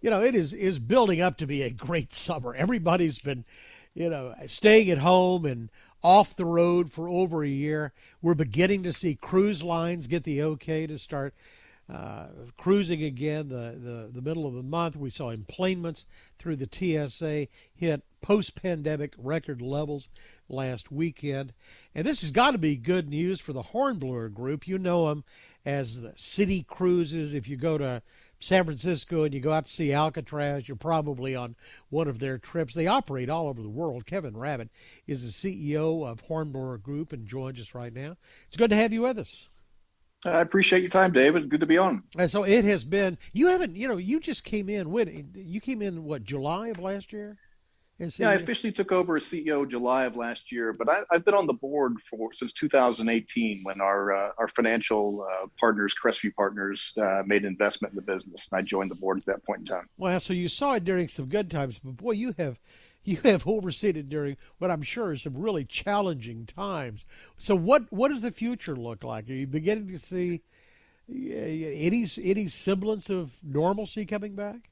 you know, it is is building up to be a great summer. Everybody's been, you know, staying at home and off the road for over a year. We're beginning to see cruise lines get the okay to start uh, cruising again. The, the the middle of the month, we saw enplanements through the TSA hit post-pandemic record levels last weekend, and this has got to be good news for the Hornblower Group. You know them as the City Cruises. If you go to San Francisco and you go out to see Alcatraz, you're probably on one of their trips. They operate all over the world. Kevin Rabbitt is the CEO of Hornblower Group and joins us right now. It's good to have you with us. I appreciate your time, David. Good to be on. And so it has been. You haven't, you know, you just came in. When you came in, what July of last year? Yeah, I officially took over as CEO July of last year, but I, have been on the board for since 2018 when our uh, our financial uh, partners, Crestview Partners, uh, made an investment in the business, and I joined the board at that point in time. Well, so you saw it during some good times, but boy, you have you have overseen it during what I'm sure is some really challenging times. So, what what does the future look like? Are you beginning to see any any semblance of normalcy coming back?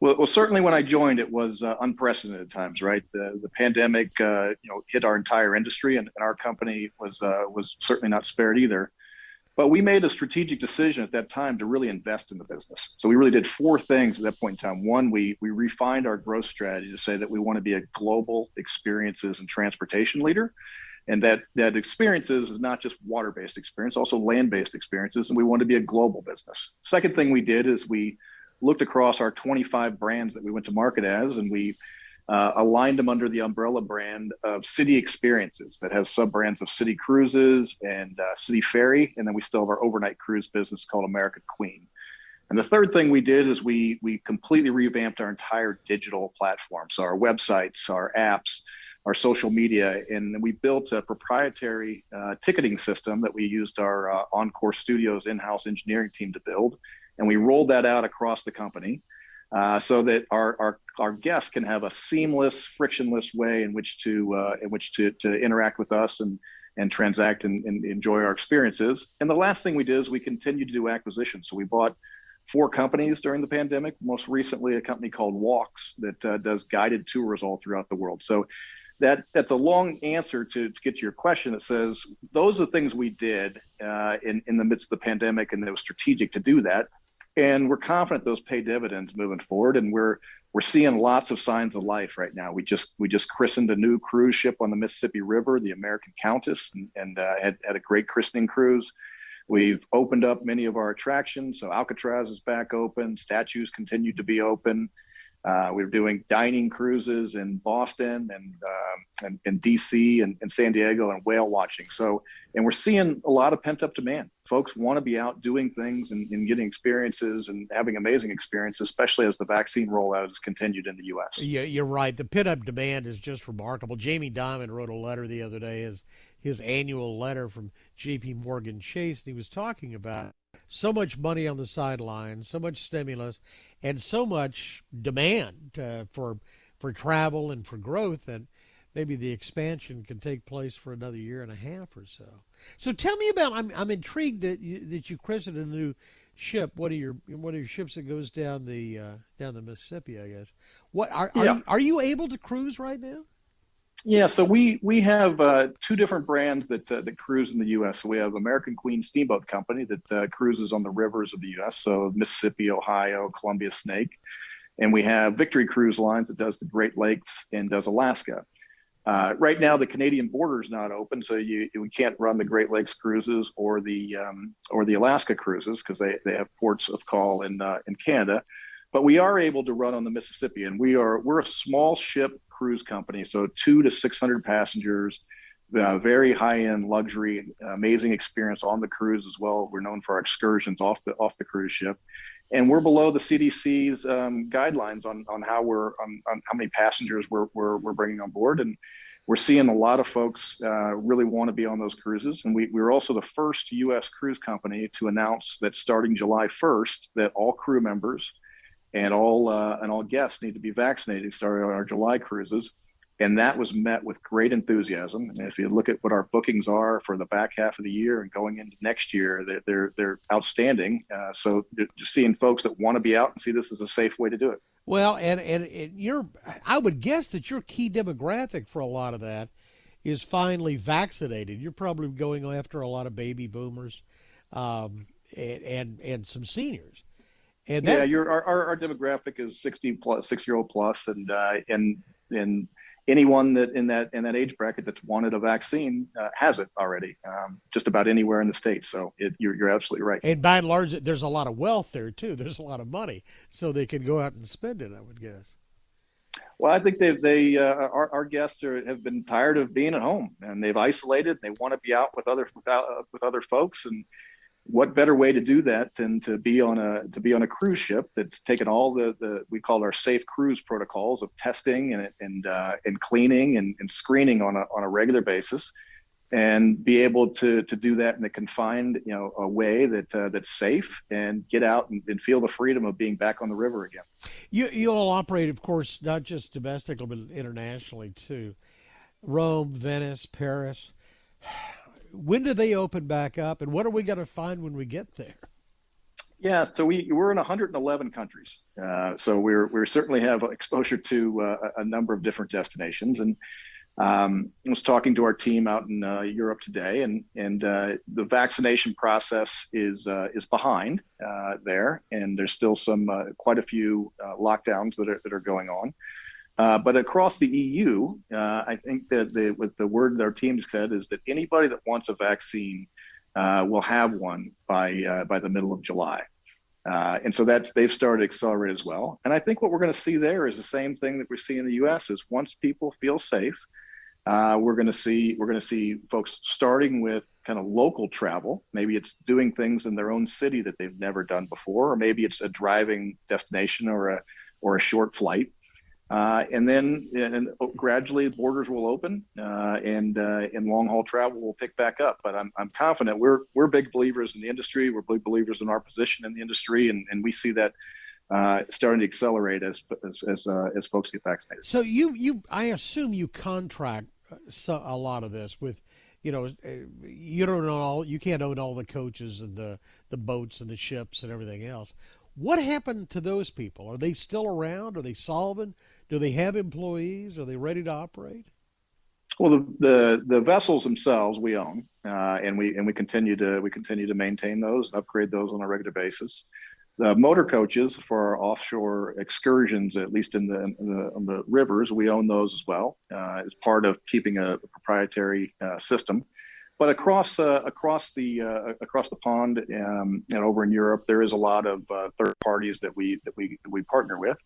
Well, well, certainly when I joined, it was uh, unprecedented times, right? The the pandemic, uh, you know, hit our entire industry, and, and our company was uh, was certainly not spared either. But we made a strategic decision at that time to really invest in the business. So we really did four things at that point in time. One, we we refined our growth strategy to say that we want to be a global experiences and transportation leader, and that that experiences is not just water-based experience, also land-based experiences, and we want to be a global business. Second thing we did is we looked across our 25 brands that we went to market as, and we uh, aligned them under the umbrella brand of City Experiences that has sub brands of City Cruises and uh, City Ferry, and then we still have our overnight cruise business called American Queen. And the third thing we did is we we completely revamped our entire digital platform, so our websites, our apps, our social media, and we built a proprietary uh, ticketing system that we used our uh, Encore Studios in-house engineering team to build and we rolled that out across the company uh, so that our, our our guests can have a seamless, frictionless way in which to uh, in which to, to interact with us and and transact and, and, enjoy our experiences. And the last thing we did is we continued to do acquisitions. So we bought four companies during the pandemic. Most recently, a company called Walks that uh, does guided tours all throughout the world. So that that's a long answer to, to get to your question. It says those are things we did uh, in in the midst of the pandemic, and it was strategic to do that and we're confident those pay dividends moving forward and we're we're seeing lots of signs of life right now. We just we just christened a new cruise ship on the mississippi river the american countess and, and uh, had, had a great christening cruise. We've opened up many of our attractions so alcatraz is back open statues continue to be open uh, we are doing dining cruises in Boston and uh, and, and, DC and, and, San Diego and whale watching. So, and we're seeing a lot of pent up demand. Folks want to be out doing things and, and, getting experiences and having amazing experiences, especially as the vaccine rollout has continued in the U.S. Yeah, you're right. The pent up demand is just remarkable. Jamie Dimon wrote a letter the other day, his his annual letter from J.P. Morgan Chase, and he was talking about so much money on the sidelines, so much stimulus, and so much demand uh, for for travel and for growth and maybe the expansion can take place for another year and a half or so. So tell me about. I'm I'm intrigued that you, that you christened a new ship. What are your one of your ships that goes down the uh, down the Mississippi, I guess. What are are, yeah. you, are you able to cruise right now? Yeah, so we we have uh, two different brands that uh, that cruise in the U.S. So we have American Queen Steamboat Company that uh, cruises on the rivers of the U.S. So Mississippi, Ohio, Columbia Snake, and we have Victory Cruise Lines that does the Great Lakes and does Alaska. Uh, right now, the Canadian border is not open, so you we can't run the Great Lakes cruises or the um, or the Alaska cruises because they, they have ports of call in uh, in Canada. But we are able to run on the Mississippi, and we are we're a small ship cruise company, so two to six hundred passengers, uh, very high end luxury, amazing experience on the cruise as well. We're known for our excursions off the off the cruise ship, and we're below the CDC's um, guidelines on on how we're on, on how many passengers we're, we're we're bringing on board and we're seeing a lot of folks uh, really want to be on those cruises. And we, we are also the first U.S. cruise company to announce that starting July 1st, that all crew members and all uh, and all guests need to be vaccinated starting on our July cruises. and that was met with great enthusiasm. And if you look at what our bookings are for the back half of the year and going into next year, they're they're, they're outstanding. Uh, so just seeing folks that want to be out and see this as a safe way to do it. Well, and, and and you're, I would guess that your key demographic for a lot of that is finally vaccinated. You're probably going after a lot of baby boomers, um, and, and and some seniors. And that, yeah, your our, our demographic is sixty plus, six year old plus, and uh, and and anyone that in that in that age bracket that's wanted a vaccine uh, has it already, um, just about anywhere in the state. So it, you're you're absolutely right. And by and large, there's a lot of wealth there too. There's a lot of money, so they can go out and spend it. I would guess. Well, I think they they uh, our, our guests are, have been tired of being at home and they've isolated. They want to be out with other without uh, with other folks and what better way to do that than to be on a to be on a cruise ship that's taken all the the we call our safe cruise protocols of testing and and uh, and cleaning and, and screening on a on a regular basis and be able to to do that in a confined you know a way that uh, that's safe and get out and, and, feel the freedom of being back on the river again. You you all operate, of course, not just domestically but internationally too. Rome, Venice, Paris when do they open back up, and what are we going to find when we get there? Yeah, so we we're in 111 countries, uh, so we're we certainly have exposure to uh, a number of different destinations. And um, I was talking to our team out in uh, Europe today, and and uh, the vaccination process is uh, is behind uh, there, and there's still some quite a few lockdowns that are that are going on. Uh, but across the EU, uh, I think that the, what the word our team said is that anybody that wants a vaccine uh, will have one by uh, by the middle of July, uh, and so that's they've started accelerate as well. And I think what we're going to see there is the same thing that we see in the U.S. is once people feel safe, we're going to see we're going to see folks starting with kind of local travel. Maybe it's doing things in their own city that they've never done before, or maybe it's a driving destination or a or a short flight. Uh, and then and gradually borders will open uh, and uh, and long haul travel will pick back up. But I'm, I'm confident we're we're big believers in the industry. We're big believers in our position in the industry, and, and we see that uh, starting to accelerate as as as, uh, as, folks get vaccinated. So you you I assume you contract a lot of this with. You know, you don't know all. You can't own all the coaches and the the boats and the ships and everything else. What happened to those people? Are they still around? Are they solvent? Do they have employees? Are they ready to operate? Well, the the, the vessels themselves we own, uh, and we and we continue to we continue to maintain those and upgrade those on a regular basis. The motor coaches for our offshore excursions, at least in the, in the, the rivers, we own those as well uh, as part of keeping a, proprietary uh, system. But across uh, across the uh, across the pond um, and over in Europe, there is a lot of uh, third parties that we that we we partner with.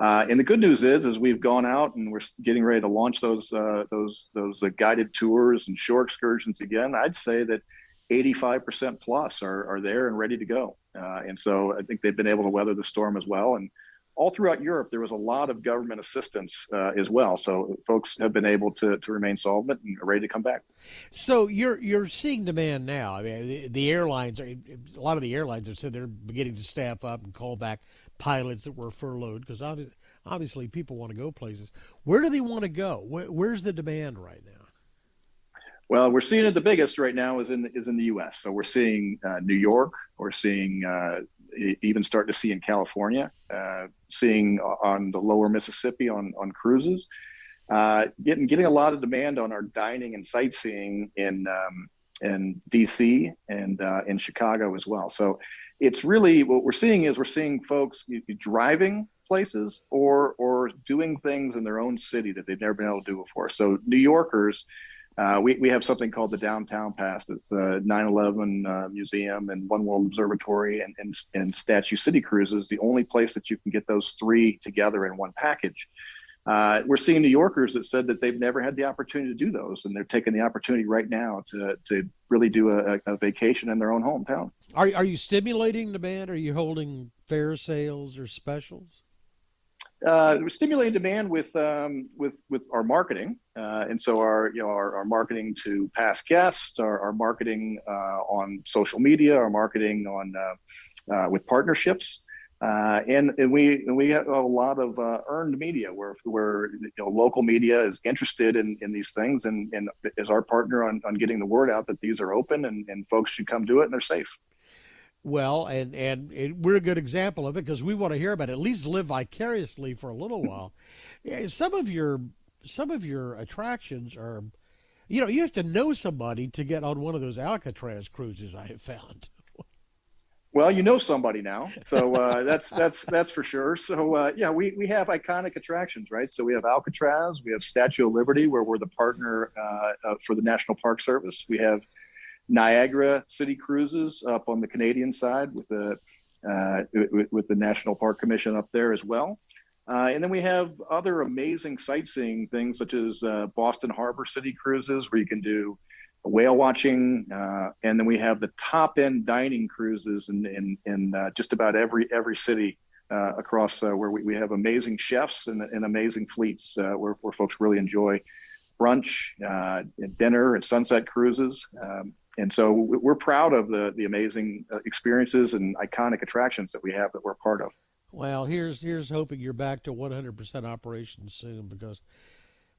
Uh, and the good news is, is we've gone out and we're getting ready to launch those uh, those those uh, guided tours and shore excursions again. I'd say that 85% plus are, are there and ready to go. And so I think they've been able to weather the storm as well. And all throughout Europe, there was a lot of government assistance uh, as well. So folks have been able to, to remain solvent and ready to come back. So you're you're seeing demand now. I mean, the, the airlines are a lot of the airlines have said they're beginning to staff up and call back pilots that were furloughed because obviously, obviously people want to go places. Where do they want to go? Where, where's the demand right now? Well, we're seeing it the biggest right now is in the, is in the U.S. So we're seeing uh, New York. We're seeing uh, even starting to see in California, uh, seeing on the lower Mississippi on on cruises, uh, getting getting a lot of demand on our dining and sightseeing in um, in D.C. and uh, in Chicago as well. So it's really what we're seeing is we're seeing folks driving places or or doing things in their own city that they've never been able to do before. So New Yorkers, uh, we we have something called the Downtown Pass. It's the 9/11 uh, Museum and One World Observatory and, and and Statue City Cruises. The only place that you can get those three together in one package. Uh, we're seeing New Yorkers that said that they've never had the opportunity to do those, and they're taking the opportunity right now to to really do a, a vacation in their own hometown. Are are you stimulating demand? Are you holding fare sales or specials? Uh, stimulating demand with um, with with our marketing, uh, and so our you know our, our marketing to past guests, our, our marketing uh, on social media, our marketing on uh, uh, with partnerships. Uh, and, and we and we have a lot of earned media where where you know, local media is interested in, in these things and, and is our partner on, on getting the word out that these are open and, and folks should come do it and they're safe. Well, and, and, and we're a good example of it because we want to hear about it. At least live vicariously for a little while. Some of your some of your attractions are, you know, you have to know somebody to get on one of those Alcatraz cruises. I have found. Well, you know somebody now, so uh, that's that's that's for sure. So uh, yeah, we we have iconic attractions, right? So we have Alcatraz, we have Statue of Liberty, where we're the partner uh, uh for the National Park Service. We have Niagara City Cruises up on the Canadian side with the uh, with, the National Park Commission up there as well. Uh, and then we have other amazing sightseeing things such as uh, Boston Harbor City cruises, where you can do whale watching, uh, and then we have the top end dining cruises in in, in uh, just about every every city uh, across where we, we have amazing chefs and, and amazing fleets where, where folks really enjoy brunch, dinner, and sunset cruises. Um, and so we're proud of the the amazing uh, experiences and iconic attractions that we have that we're part of. Well, here's here's hoping you're back to 100% operations soon because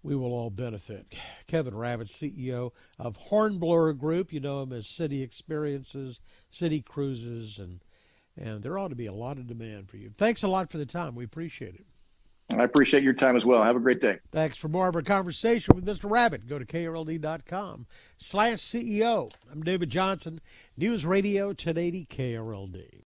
we will all benefit. Kevin Rabbitt, CEO of Hornblower Group, you know him as City Experiences, City Cruises, and and there ought to be a lot of demand for you. Thanks a lot for the time. We appreciate it. I appreciate your time as well. Have a great day. Thanks for more of our conversation with Mr. Rabbitt, Go to KRLD.com slash CEO. I'm David Johnson, News Radio 1080 KRLD.